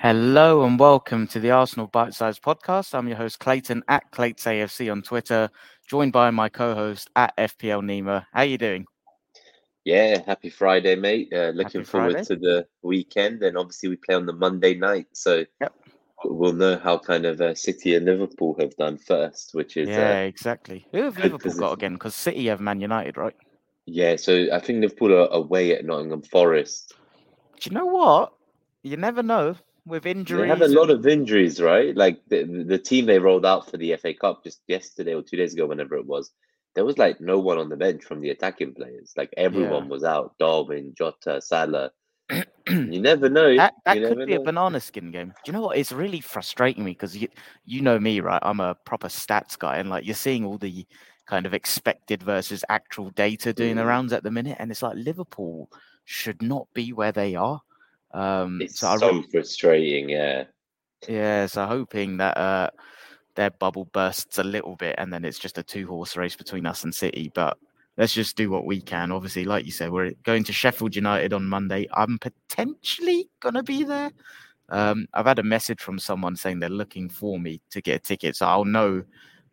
Hello and welcome to the Arsenal Bite Size Podcast. I'm your host Clayton at Clayton AFC on Twitter, joined by my co-host at FPL Nima. How are you doing? Yeah, happy Friday, mate. Uh, looking happy forward Friday. to the weekend, and obviously we play on the Monday night, so yep. we'll know how kind of uh, City and Liverpool have done first, which is yeah, uh, exactly. Who have Liverpool got again? Because City have Man United, right? Yeah, so I think Liverpool are away at Nottingham Forest. Do you know what? You never know with injuries. They have a lot of injuries, right? Like the, the team they rolled out for the FA Cup just yesterday or two days ago, whenever it was, there was like no one on the bench from the attacking players. Like everyone yeah. was out. Darwin, Jota, Salah. you never know. That, that could be know. a banana skin game. Do you know what? It's really frustrating me because you you know me, right? I'm a proper stats guy, and like you're seeing all the kind of expected versus actual data doing mm. the rounds at the minute, and it's like Liverpool should not be where they are. Um, it's so, so frustrating, yeah. Yeah, so hoping that uh, their bubble bursts a little bit, and then it's just a two-horse race between us and City. But let's just do what we can. Obviously, like you said, we're going to Sheffield United on Monday. I'm potentially gonna be there. Um, I've had a message from someone saying they're looking for me to get a ticket, so I'll know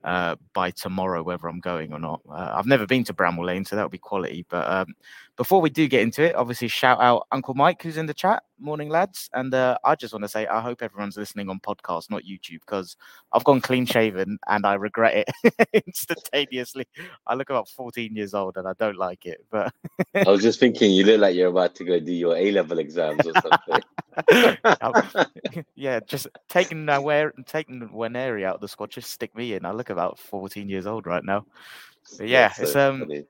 uh, by tomorrow whether I'm going or not. Uh, I've never been to Bramall Lane, so that would be quality. But um, before we do get into it, obviously shout out Uncle Mike who's in the chat. Morning, lads. And uh, I just want to say I hope everyone's listening on podcast, not YouTube, because I've gone clean shaven and I regret it instantaneously. I look about 14 years old and I don't like it. But I was just thinking, you look like you're about to go do your A level exams or something. yeah, just taking where taking Nwaneri out of the squad, just stick me in. I look about 14 years old right now. But yeah, That's it's so um funny.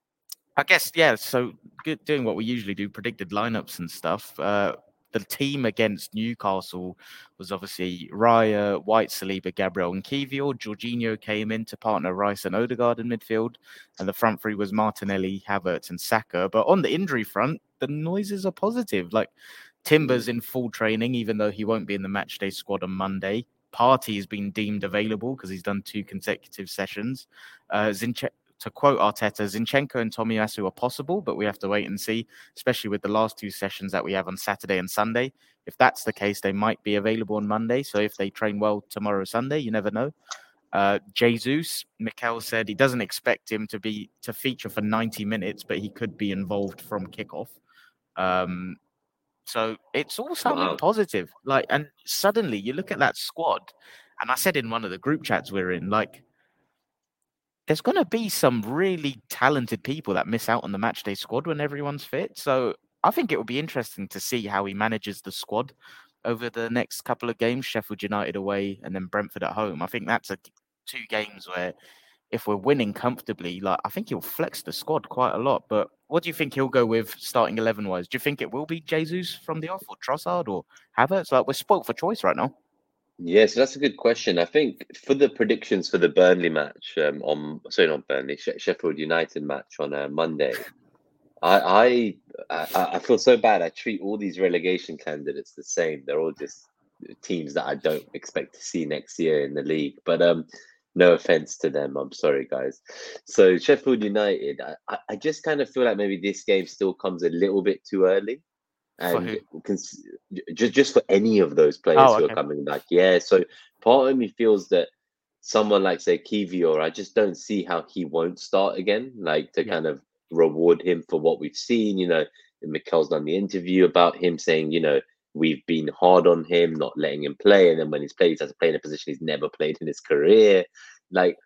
I guess yeah. So good, doing what we usually do, predicted lineups and stuff. Uh, the team against Newcastle was obviously Raya, White, Saliba, Gabriel, and Kiwior. Jorginho came in to partner Rice and Odegaard in midfield, and the front three was Martinelli, Havertz, and Saka. But on the injury front, the noises are positive. Like Timber's in full training, even though he won't be in the matchday squad on Monday. Partey has been deemed available because he's done two consecutive sessions. Uh, Zinche- to quote Arteta, Zinchenko and Tomiyasu are possible, but we have to wait and see, especially with the last two sessions that we have on Saturday and Sunday. If that's the case, they might be available on Monday. So if they train well tomorrow, Sunday, you never know. Uh, Jesus, Mikel said he doesn't expect him to be to feature for 90 minutes, but he could be involved from kickoff. Um, so it's all sounding wow. positive. Like, and suddenly you look at that squad, and I said in one of the group chats we're in, like, there's going to be some really talented people that miss out on the matchday squad when everyone's fit. So I think it will be interesting to see how he manages the squad over the next couple of games. Sheffield United away and then Brentford at home. I think that's a two games where if we're winning comfortably, like I think he'll flex the squad quite a lot. But what do you think he'll go with starting eleven wise? Do you think it will be Jesus from the off or Trossard or Havertz? Like we're spoilt for choice right now. Yeah, so that's a good question. I think for the predictions for the Burnley match um, on sorry not Burnley Sheffield United match on uh, Monday, I, I I feel so bad. I treat all these relegation candidates the same. They're all just teams that I don't expect to see next year in the league. But um, no offense to them. I'm sorry, guys. So Sheffield United, I, I just kind of feel like maybe this game still comes a little bit too early and just just for any of those players oh, okay. who are coming back. Yeah, so part of me feels that someone like say Kiwior, I just don't see how he won't start again. Like to yeah. kind of reward him for what we've seen. You know, Mikel's done the interview about him saying, you know, we've been hard on him, not letting him play, and then when he's played, he has to play in a position he's never played in his career. Like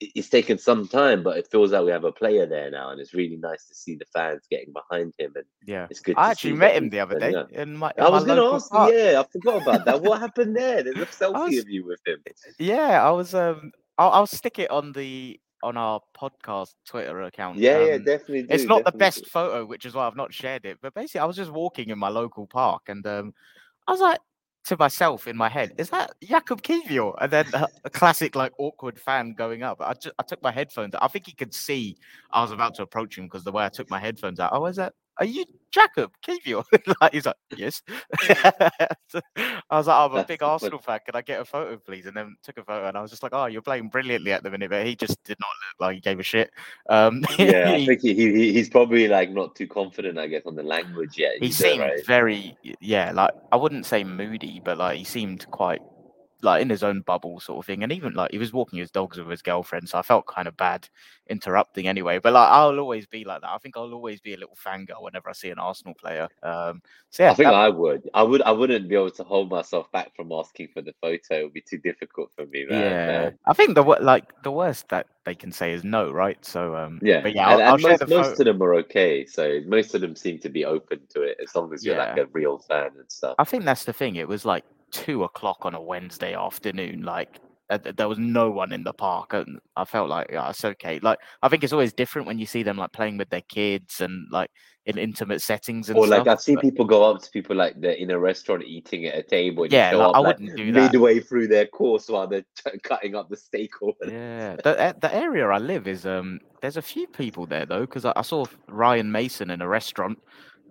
it's taken some time, but it feels like we have a player there now, and it's really nice to see the fans getting behind him. And yeah, it's good. I actually met him the other day in my. In I was going to ask. Park. Yeah, I forgot about that. what happened there? There's a selfie was, of you with him. Yeah, I was. Um, I'll, I'll, stick it on the on our podcast Twitter account. Yeah, um, yeah, definitely. Do, it's not definitely the best do. photo, which is why I've not shared it. But basically, I was just walking in my local park, and um, I was like, to myself in my head, is that Jakub Kiwior? And then a, a, classic like awkward fan going up. I, just, I took my headphones. Out. I think he could see I was about to approach him because the way I took my headphones out. Oh, is that are you Jakub Kiwior? like, he's like, yes. I was like, oh, I'm a big Arsenal fan. Can I get a photo, please? And then took a photo, and I was just like, oh, you're playing brilliantly at the minute, but he just did not look like he gave a shit. Um, yeah, I think he, he, he's probably like not too confident, I guess, on the language yet. He seemed right? very, yeah, like I wouldn't say moody, but like he seemed quite like in his own bubble sort of thing. And even like he was walking his dogs with his girlfriend, so I felt kind of bad interrupting anyway. But like I'll always be like that. I think I'll always be a little fangirl whenever I see an Arsenal player. Um, so yeah, I think that... I would. I would. I wouldn't be able to hold myself back from asking for the photo. It would be too difficult for me. Man. Yeah, I think the like the worst that they can say is no, right? So um, yeah, but yeah, I'll, and, and I'll most, the most of them are okay. So most of them seem to be open to it as long as you're yeah. like a real fan and stuff. I think that's the thing. It was like two o'clock on a Wednesday afternoon. Like uh, there was no one in the park, and I felt like yeah, it's okay. Like I think it's always different when you see them like playing with their kids and like in intimate settings and or like I've seen but... people go up to people like they're in a restaurant eating at a table. Yeah, like, up, I wouldn't like, do that midway through their course while they're t- cutting up the steak. Or yeah, the the area I live is um. There's a few people there though because I, I saw Ryan Mason in a restaurant,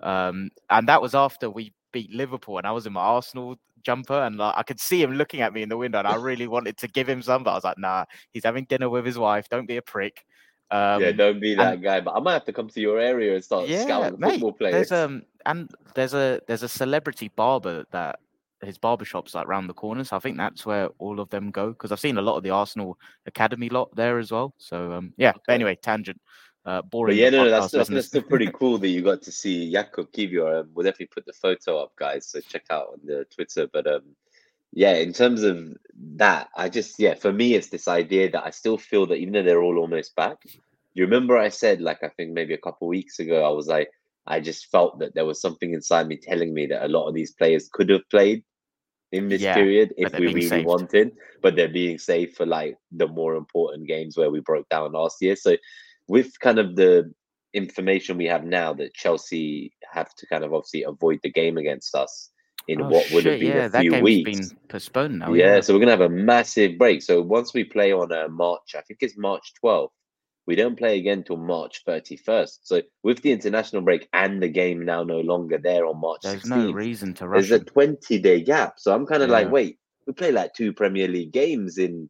um, and that was after we beat Liverpool, and I was in my Arsenal jumper, and like I could see him looking at me in the window, and I really wanted to give him some, but I was like, nah, he's having dinner with his wife. Don't be a prick. Um, yeah, don't be that and, guy. But I might have to come to your area and start yeah, scouting mate, football players. There's um and there's a there's a celebrity barber that his barbershop's like round the corner. So I think that's where all of them go because I've seen a lot of the Arsenal academy lot there as well. So um yeah. Okay. But anyway, tangent. Uh, boring. But yeah, no, no, that's, that's, that's still pretty cool that you got to see Jakub Kiwior. Um, we'll definitely put the photo up, guys. So check out on the Twitter. But um, yeah, in terms of that, I just yeah, for me, it's this idea that I still feel that even though they're all almost back, you remember I said like I think maybe a couple weeks ago, I was like, I just felt that there was something inside me telling me that a lot of these players could have played in this yeah, period if we really saved. wanted, but they're being saved for like the more important games where we broke down last year. So with kind of the information we have now that Chelsea have to kind of obviously avoid the game against us in oh, what would have been yeah, a few weeks. Been postponed now. Yeah, yeah, so we're gonna have a massive break. So once we play on uh, March, I think it's March 12th. We don't play again till March 31st. So with the international break and the game now no longer there on March there's 16th, no reason to rush. There's a 20 day gap. So I'm kind of yeah. like, wait, we play like two Premier League games in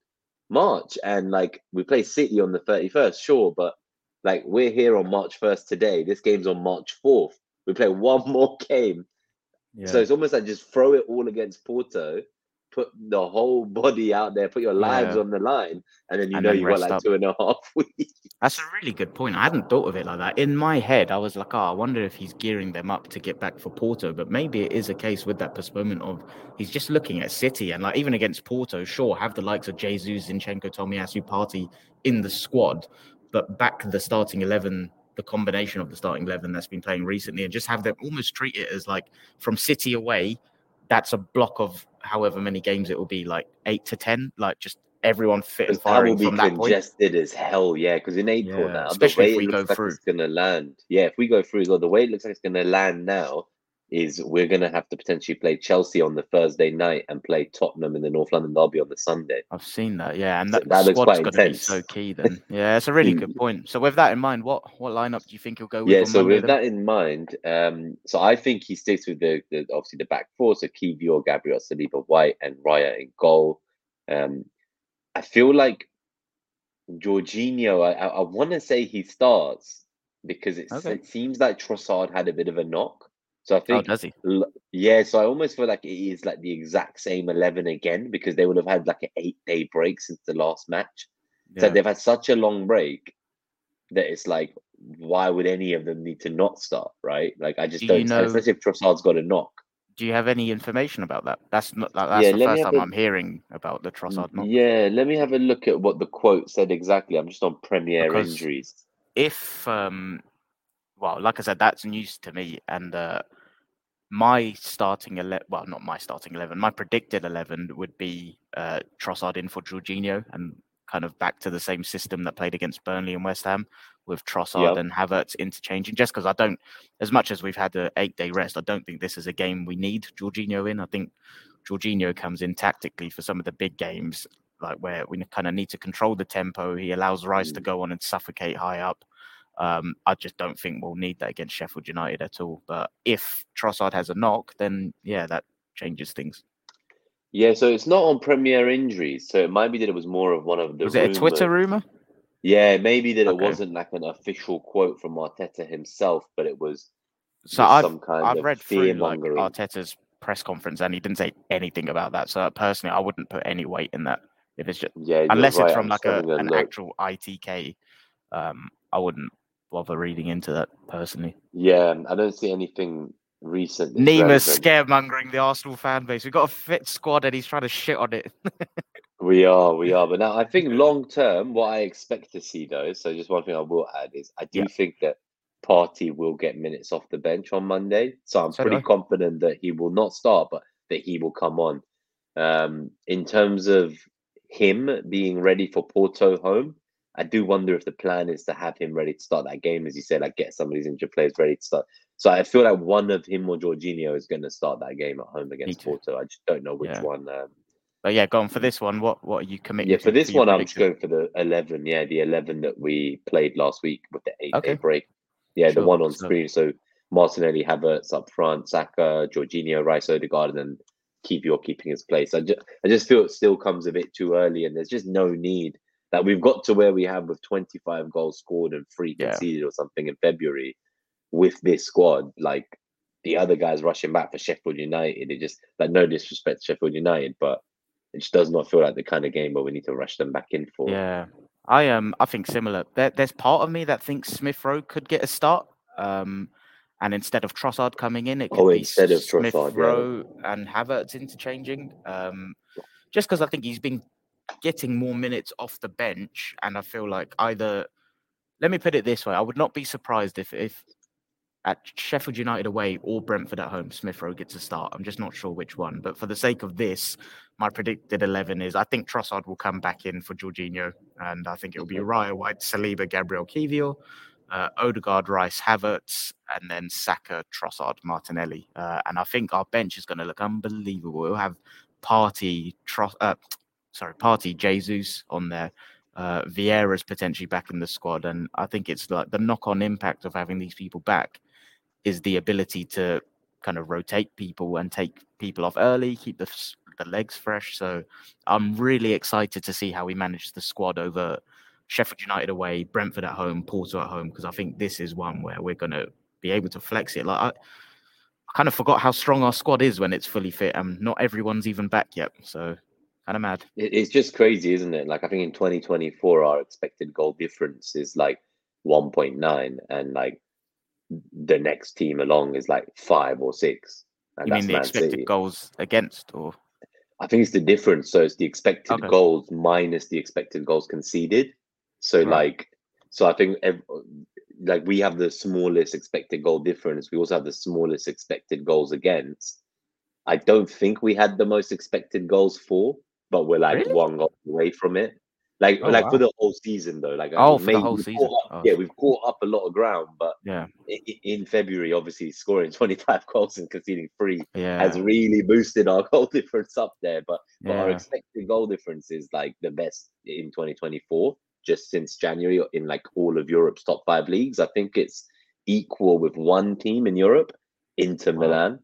March, and like we play City on the 31st, sure, but like we're here on March 1st today. This game's on March 4th. We play one more game. Yeah. So it's almost like just throw it all against Porto, put the whole body out there, put your lives yeah. on the line, and then you and know you've got like up. two and a half weeks. That's a really good point. I hadn't thought of it like that. In my head, I was like, oh, I wonder if he's gearing them up to get back for Porto. But maybe it is a case with that postponement of he's just looking at City and like even against Porto, sure, have the likes of Jesus, Zinchenko, Tomiyasu Partey in the squad but back the starting 11 the combination of the starting 11 that's been playing recently and just have them almost treat it as like from city away that's a block of however many games it will be like 8 to 10 like just everyone fit and firing that will be congested as hell yeah because in april yeah, now especially if we go like through. it's gonna land. Yeah if we go through as well the way it looks like it's gonna land now is we're going to have to potentially play Chelsea on the Thursday night and play Tottenham in the North London derby on the Sunday. I've seen that, yeah, and that, so that looks quite intense. so key. Then, yeah, it's a really good point. So, with that in mind, what what lineup do you think he'll go with? Yeah, so Monday, with then? that in mind, um, so I think he sticks with the, the obviously the back four, so Kiwior, Gabriel Saliba, White, and Raya in goal. Um, I feel like Jorginho. I, I, I want to say he starts because okay. it seems like Trossard had a bit of a knock. So I oh, think, oh, does he? Yeah, so I almost feel like it is like the exact same eleven again because they would have had like an eight day break since the last match. Yeah. So they've had such a long break that it's like, why would any of them need to not start? Right? Like I just Do not you know, especially if Trossard's got a knock. Do you have any information about that? That's not that's yeah, the first time i am hearing about the Trossard knock. Yeah, let me have a look at what the quote said exactly. I'm just on Premier because injuries. If um well, like I said, that's news to me. And uh, my starting eleven, well, not my starting eleven, my predicted eleven would be uh, Trossard in for Jorginho and kind of back to the same system that played against Burnley and West Ham with Trossard yep. and Havertz interchanging. Just because I don't, as much as we've had an eight day rest, I don't think this is a game we need Jorginho in. I think Jorginho comes in tactically for some of the big games, like where we kind of need to control the tempo. He allows Rice mm. to go on and suffocate high up. Um, I just don't think we'll need that against Sheffield United at all. But if Trossard has a knock, then yeah, that changes things. Yeah, so it's not on Premier injuries, so it might be that it was more of one of the. Was it a Twitter rumor? Yeah, maybe that okay. it wasn't like an official quote from Arteta himself, but it was. So I've I've read through like Arteta's press conference, and he didn't say anything about that. So personally, I wouldn't put any weight in that. If it's just yeah, unless right. it's from I'm like a, an look. actual ITK, um, I wouldn't bother reading into that personally. Yeah, I don't see anything recent. Nima's scaremongering the Arsenal fan base. We've got a fit squad, and he's trying to shit on it. we are, we are. But now, I think long term, what I expect to see though. So, just one thing I will add is I do yeah. think that Partey will get minutes off the bench on Monday. So I'm so pretty confident that he will not start, but that he will come on. Um, in terms of him being ready for Porto home, I do wonder if the plan is to have him ready to start that game, as you said, like get some of these injured players ready to start. So I feel like one of him or Jorginho is going to start that game at home against Porto. I just don't know which yeah. one. Um, but yeah, go on for this one. What what are you committing? Yeah, for this one, I'm just going for the eleven. Yeah, the eleven that we played last week with the eight okay. day break. Yeah, sure. the one on screen. So Martinelli, Havertz up front, Saka, Jorginho, Rice, Odegaard, and Kiwior keeping his place. I just, I just feel it still comes a bit too early, and there's just no need that we've got to where we have with 25 goals scored and three conceded yeah. or something in February with this squad. Like the other guys rushing back for Sheffield United, it just like no disrespect to Sheffield United, but it just does not feel like the kind of game where we need to rush them back in for. Yeah, I um I think similar. There, there's part of me that thinks Smith Rowe could get a start. Um, and instead of Trossard coming in, it could oh, be instead of Smith Rowe yeah. and Havertz interchanging. Um, just because I think he's been getting more minutes off the bench, and I feel like either. Let me put it this way: I would not be surprised if if at Sheffield United away or Brentford at home, Smith Rowe gets a start. I'm just not sure which one. But for the sake of this, my predicted 11 is I think Trossard will come back in for Jorginho. And I think it will be Raya White, Saliba, Gabriel Kiwior, uh, Odegaard, Rice, Havertz, and then Saka, Trossard, Martinelli. Uh, and I think our bench is going to look unbelievable. We'll have Party, Tros- uh, sorry, Partey Jesus on there. Uh, Vieira's potentially back in the squad, and I think it's like the knock-on impact of having these people back is the ability to kind of rotate people and take people off early, keep the the legs fresh. So I'm really excited to see how we manage the squad over Sheffield United away, Brentford at home, Porto at home, because I think this is one where we're going to be able to flex it. Like I, I kind of forgot how strong our squad is when it's fully fit, and not everyone's even back yet. So kind of mad. It's just crazy, isn't it? Like I think in 2024, our expected goal difference is like 1.9, and like the next team along is like five or six. you mean the Man expected City. goals against, or? I think it's the difference. So it's the expected okay. goals minus the expected goals conceded. So right. like, so I think like we have the smallest expected goal difference. We also have the smallest expected goals against. I don't think we had the most expected goals for, but we're like really? one goal away from it. Like oh, like wow. for the whole season though. Like oh, for the whole season. Up, oh. Yeah, we've caught up a lot of ground, but yeah, in, February, obviously scoring 25 goals and conceding three yeah. has really boosted our goal difference up there. But, yeah. but our expected goal difference is like the best in 2024, just since January in like all of Europe's top five leagues. I think it's equal with one team in Europe, Inter wow. Milan.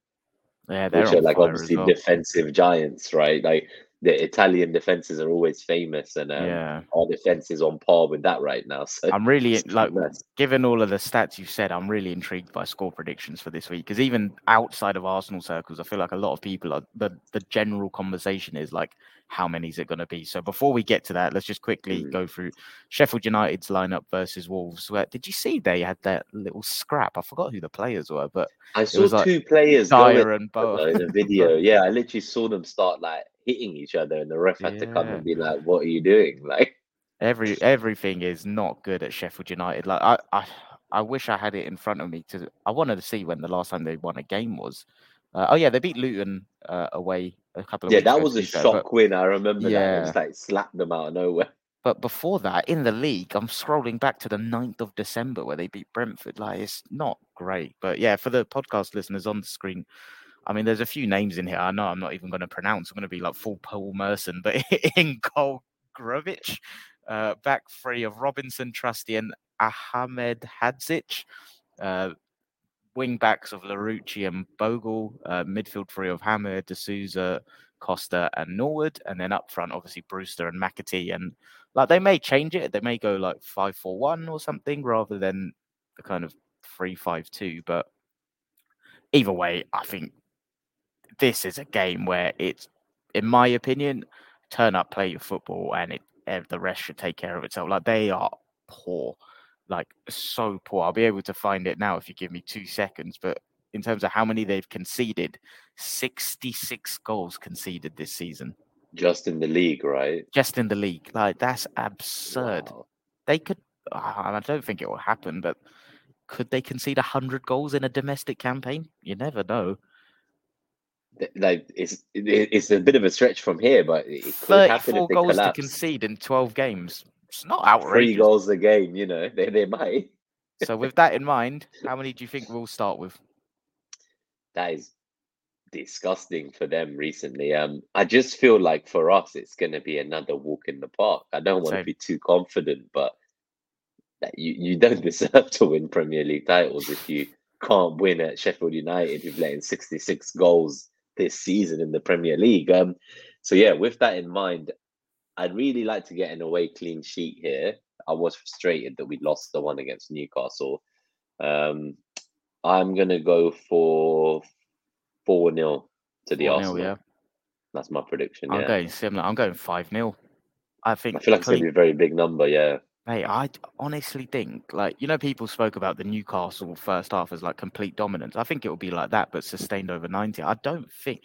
Yeah, they're which are like obviously well. defensive giants, right? Like the Italian defenses are always famous, and um, yeah. our defense is on par with that right now. So I'm really like, given all of the stats you've said, I'm really intrigued by score predictions for this week because even outside of Arsenal circles, I feel like a lot of people are the the general conversation is like, how many is it going to be? So before we get to that, let's just quickly mm. go through Sheffield United's lineup versus Wolves. Where, did you see they had that little scrap? I forgot who the players were, but I saw two like players Dyer and Boa in the video. yeah, I literally saw them start like hitting each other, and the ref had to come and be like, "What are you doing?" Like every everything is not good at Sheffield United. Like I, I, I wish I had it in front of me to. I wanted to see when the last time they won a game was. Uh, oh yeah, they beat Luton uh, away a couple of. Yeah, that was a shock but, win. I remember yeah. that. It was like slapped them out of nowhere. But before that, in the league, I'm scrolling back to the 9th of December where they beat Brentford. Like, it's not great. But yeah, for the podcast listeners on the screen, I mean, there's a few names in here. I know I'm not even going to pronounce. I'm going to be like full Paul Merson, but in Grovich, uh, back three of Robinson, Trusty, and Ahmed Hadzic. Uh, wing backs of Larouci and Bogle, uh, midfield three of Hamer, D'Souza, Costa, and Norwood, and then up front, obviously Brewster and McAtee. And like they may change it, they may go like five four one or something rather than the kind of three five two. But either way, I think this is a game where it's, in my opinion, turn up, play your football, and it the rest should take care of itself. Like they are poor like so poor. I'll be able to find it now if you give me two seconds. But in terms of how many they've conceded, 66 goals conceded this season. Just in the league, right? Just in the league. Like that's absurd. Wow. They could ah, I don't think it will happen, but could they concede 100 goals in a domestic campaign? You never know. Like it's it's a bit of a stretch from here, but it could happen if they goals collapse. to concede in 12 games. It's not outrageous. Three goals a game, you know, they, they might. so, with that in mind, how many do you think we'll start with? That is disgusting for them recently. Um, I just feel like for us, it's going to be another walk in the park. I don't want to be too confident, but that you, you don't deserve to win Premier League titles if you can't win at Sheffield United, who've let in 66 goals this season in the Premier League. Um, so yeah, with that in mind, I'd really like to get an away clean sheet here. I was frustrated that we lost the one against Newcastle. Um, I'm gonna go for four 0 to the Arsenal. Yeah, that's my prediction. I'm yeah. going similar. I'm going five 0 I think. I feel like it's gonna be a very big number. Yeah. Hey, I honestly think, like, you know, people spoke about the Newcastle first half as like complete dominance. I think it will be like that, but sustained over 90. I don't think.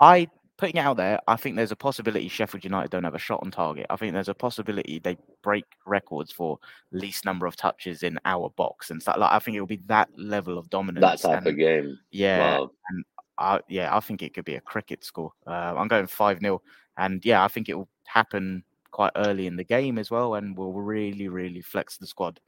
I putting it out there, I think there's a possibility Sheffield United don't have a shot on target. I think there's a possibility they break records for least number of touches in our box and stuff. Like I think it will be that level of dominance. That type and, of game. Yeah, wow. and I, yeah, I think it could be a cricket score. Uh, I'm going five 0 and yeah, I think it will happen quite early in the game as well, and will really, really flex the squad.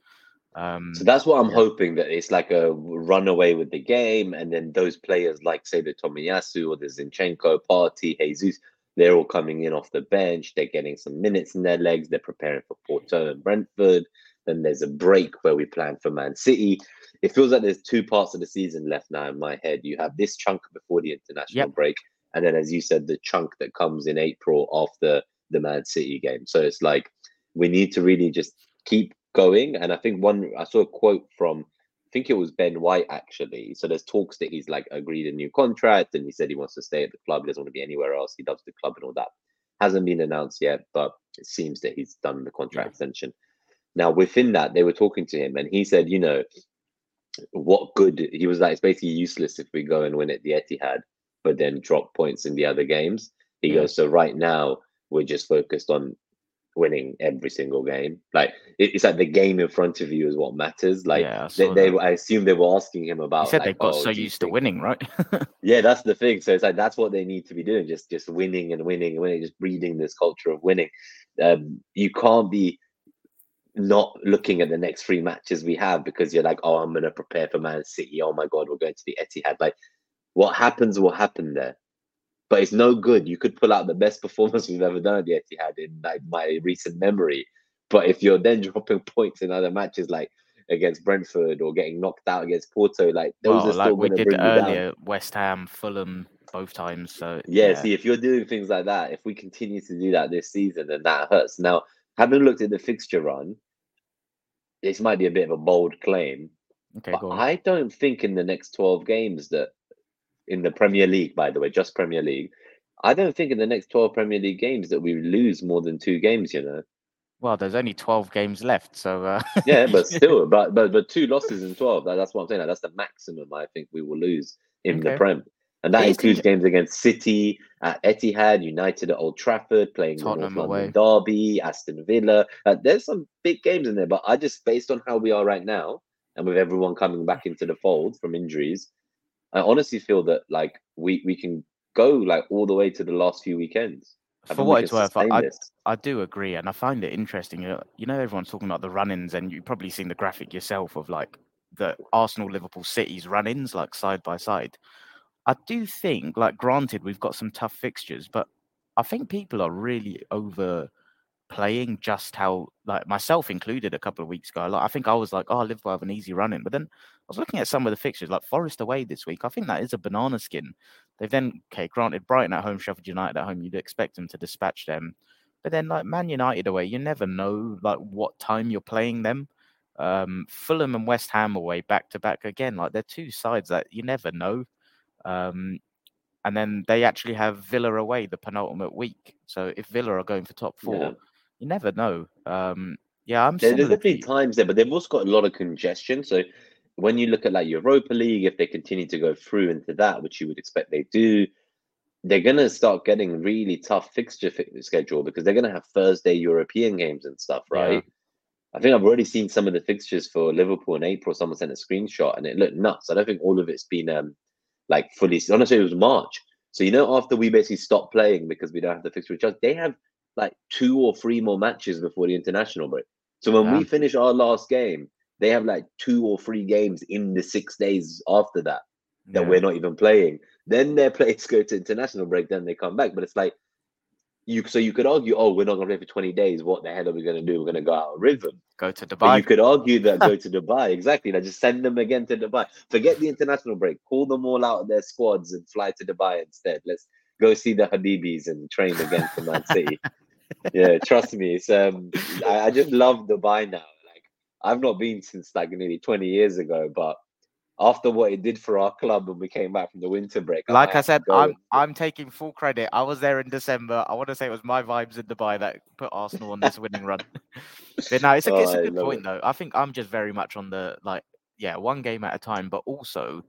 Um, so that's what I'm yeah. hoping that it's like a runaway with the game, and then those players like say the Tomiyasu or the Zinchenko, Partey, Jesus, they're all coming in off the bench. They're getting some minutes in their legs. They're preparing for Porto and Brentford. Then there's a break where we plan for Man City. It feels like there's two parts of the season left now in my head. You have this chunk before the international yep. break, and then as you said, the chunk that comes in April after the Man City game. So it's like we need to really just keep going. And I think one I saw a quote from I think it was Ben White actually. So there's talks that he's like agreed a new contract and he said he wants to stay at the club. He doesn't want to be anywhere else. He loves the club and all that. Hasn't been announced yet, but it seems that he's done the contract yeah. extension. Now within that, they were talking to him and he said, you know, what good he was like, it's basically useless if we go and win at the Etihad, but then drop points in the other games. He yeah. goes, so right now we're just focused on winning every single game. Like it's like the game in front of you is what matters. Like yeah, I they, they, I assume they were asking him about. He said like, they got oh, so used to winning, right? yeah, that's the thing. So it's like that's what they need to be doing, just just winning and winning and winning, just breeding this culture of winning. Um, you can't be not looking at the next three matches we have because you're like, oh, I'm gonna prepare for Man City. Oh my God, we're going to the Etihad. Like, what happens will happen there but it's no good. You could pull out the best performance we've ever done at the Etihad in like my recent memory, but if you're then dropping points in other matches like against Brentford or getting knocked out against Porto, like those well, are still like we did earlier, West Ham, Fulham, both times. So yeah, yeah, see if you're doing things like that, if we continue to do that this season, then that hurts. Now, having looked at the fixture run, this might be a bit of a bold claim. Okay, but I don't think in the next 12 games that in the Premier League, by the way, just Premier League. I don't think in the next 12 Premier League games that we lose more than two games, you know. Well, there's only 12 games left, so uh... yeah, but still, but but but two losses in 12. That, that's what I'm saying. That's the maximum I think we will lose in okay. the Prem, and that includes games against City, at Etihad, United at Old Trafford, playing Tottenham North London Derby, Aston Villa. Uh, there's some big games in there, but I just based on how we are right now, and with everyone coming back into the fold from injuries, I honestly feel that like we we can go like all the way to the last few weekends. I For what it's worth, I, I do agree, and I find it interesting. You know, you know, everyone's talking about the run-ins, and you've probably seen the graphic yourself of like the Arsenal, Liverpool, City's run-ins, like side by side. I do think, like, granted, we've got some tough fixtures, but I think people are really over playing just how like myself included a couple of weeks ago. Like I think I was like, oh, Liverpool have an easy run in, but then I was looking at some of the fixtures, like Forest away this week. I think that is a banana skin. They've then okay, granted Brighton at home, Sheffield United at home. You'd expect them to dispatch them, but then like Man United away, you never know like what time you're playing them. Um, Fulham and West Ham away back to back again. Like they're two sides that you never know. Um, and then they actually have Villa away the penultimate week. So if Villa are going for top four, yeah. You never know. Um, yeah, I'm. There, there's definitely times there, but they've also got a lot of congestion. So when you look at like Europa League, if they continue to go through into that, which you would expect they do, they're going to start getting really tough fixture schedule because they're going to have Thursday European games and stuff, right? Yeah. I think I've already seen some of the fixtures for Liverpool in April. Someone sent a screenshot and it looked nuts. I don't think all of it's been um, like fully. Honestly, it was March. So you know, after we basically stopped playing because we don't have the fixture they have like two or three more matches before the international break. So when yeah. we finish our last game, they have like two or three games in the six days after that that yeah. we're not even playing. Then their players go to international break, then they come back. But it's like you so you could argue, oh, we're not gonna play for 20 days. What the hell are we gonna do? We're gonna go out of rhythm. Go to Dubai. But you could argue that go to Dubai. Exactly. Like just send them again to Dubai. Forget the international break. Call them all out of their squads and fly to Dubai instead. Let's go see the Habibis and train again for Man City. yeah, trust me. It's um I, I just love Dubai now. Like I've not been since like nearly 20 years ago, but after what it did for our club when we came back from the winter break. Like I, said, I'm. I'm taking full credit. I was there in December. I want to say it was my vibes in Dubai that put Arsenal on this winning run. but no, it's a, oh, it's a good point it. though. I think I'm just very much on the like, yeah, one game at a time, but also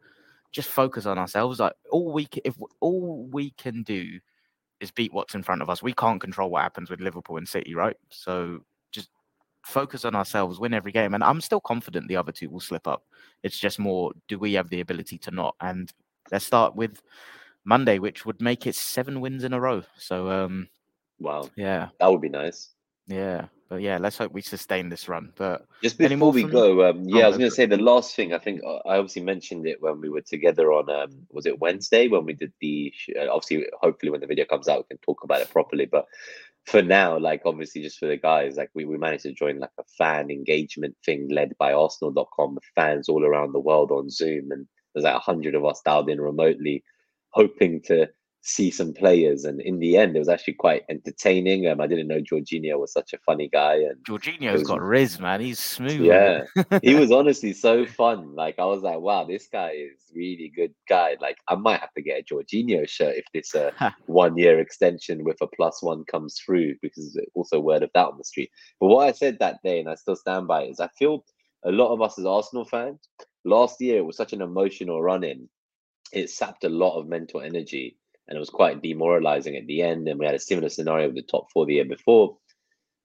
just focus on ourselves. Like all we can, if all we can do is beat what's in front of us. We can't control what happens with Liverpool and City, right? So just focus on ourselves, win every game. And I'm still confident the other two will slip up. It's just more, do we have the ability to not? And let's start with Monday, which would make it seven wins in a row. So, um, wow, yeah, that would be nice. Yeah, but yeah, let's hope we sustain this run. But just before we go, um, yeah, oh, I was going to say the last thing. I think uh, I obviously mentioned it when we were together on um, was it Wednesday when we did the uh, obviously hopefully when the video comes out we can talk about it properly. But for now, like obviously just for the guys, like we, we managed to join like a fan engagement thing led by Arsenal.com with fans all around the world on Zoom. And there's like a hundred of us dialed in remotely, hoping to see some players. And in the end, it was actually quite entertaining. Um, I didn't know Jorginho was such a funny guy. And Jorginho's was, got riz, man. He's smooth. Yeah, he was honestly so fun. Like I was like, wow, this guy is really good guy. Like I might have to get a Jorginho shirt if this uh, one year extension with a plus one comes through, because also word of that on the street. But what I said that day, and I still stand by, it, is I feel a lot of us as Arsenal fans. Last year, it was such an emotional run in. It sapped a lot of mental energy and it was quite demoralizing at the end. And we had a similar scenario with the top four the year before.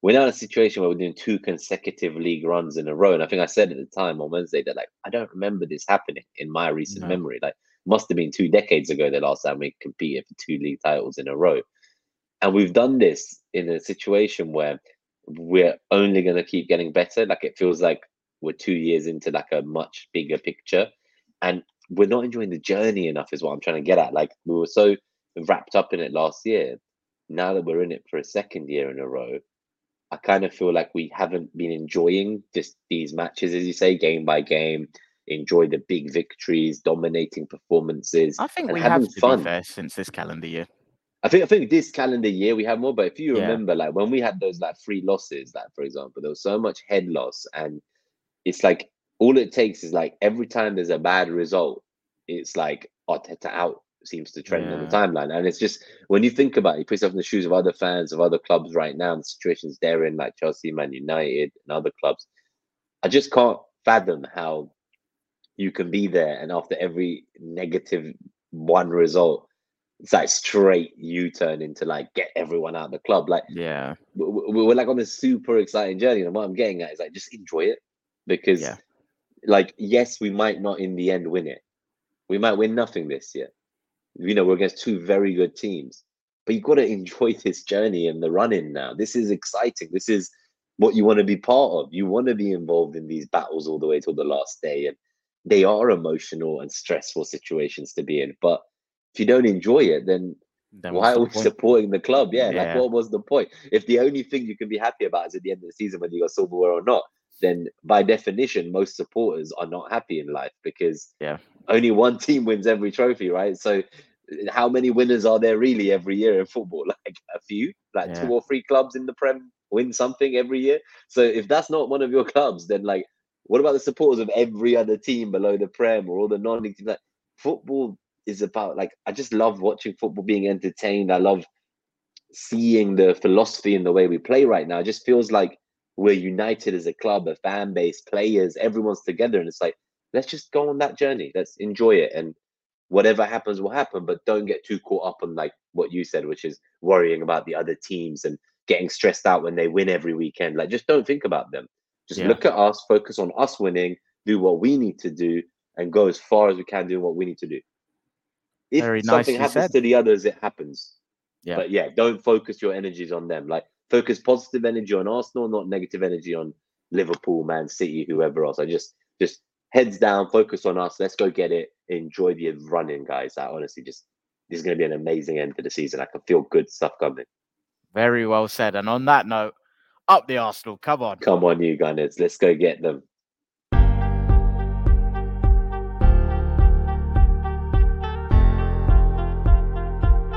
We're now in a situation where we're doing two consecutive league runs in a row. And I think I said at the time on Wednesday that like I don't remember this happening in my recent no. memory. Like must have been two decades ago the last time we competed for two league titles in a row. And we've done this in a situation where we're only going to keep getting better. Like it feels like we're two years into like a much bigger picture. And we're not enjoying the journey enough, is what I'm trying to get at. Like we were so wrapped up in it last year. Now that we're in it for a second year in a row, I kind of feel like we haven't been enjoying just these matches, as you say, game by game. Enjoy the big victories, dominating performances. I think we have to fun. be fair since this calendar year. I think I think this calendar year we have more. But if you yeah. remember, like when we had those like three losses, like for example, there was so much head loss, and it's like all it takes is like every time there's a bad result, it's like Arteta out, seems to trend yeah. on the timeline. And it's just when you think about it, you put yourself in the shoes of other fans of other clubs right now, and the situations they're in, like Chelsea, Man United, and other clubs. I just can't fathom how you can be there and after every negative one result, it's like straight U turn into like get everyone out of the club. Like, yeah, we're, we're like on this super exciting journey. And what I'm getting at is like just enjoy it because, yeah. like, yes, we might not in the end win it. We might win nothing this year you know, we're against two very good teams. But you've got to enjoy this journey and the running now. This is exciting. This is what you want to be part of. You want to be involved in these battles all the way till the last day. And they are emotional and stressful situations to be in. But if you don't enjoy it, then Then Why are we the supporting the club? Yeah, yeah, like what was the point? If the only thing you can be happy about is at the end of the season whether you got silverware or not, then by definition, most supporters are not happy in life because yeah, only one team wins every trophy, right? So how many winners are there really every year in football? Like a few, like yeah. two or three clubs in the Prem win something every year. So if that's not one of your clubs, then like, what about the supporters of every other team below the Prem or all the non-league teams? Like, football is about like I just love watching football being entertained. I love seeing the philosophy in the way we play right now. It just feels like we're united as a club, a fan base, players, everyone's together, and it's like let's just go on that journey. Let's enjoy it, and whatever happens will happen. But don't get too caught up on like what you said, which is worrying about the other teams and getting stressed out when they win every weekend. Like just don't think about them. Just yeah. look at us, focus on us winning, do what we need to do, and go as far as we can doing what we need to do. If Very something happens said. to the others, it happens. Yeah. But yeah, don't focus your energies on them. Like focus positive energy on Arsenal, not negative energy on Liverpool, Man City, whoever else. I just just heads down, focus on us. Let's go get it. Enjoy the running, guys. I honestly just this is going to be an amazing end to the season. I can feel good stuff coming. Very well said. And on that note, up the Arsenal. Come on. Come on, you Gunners. Let's go get them.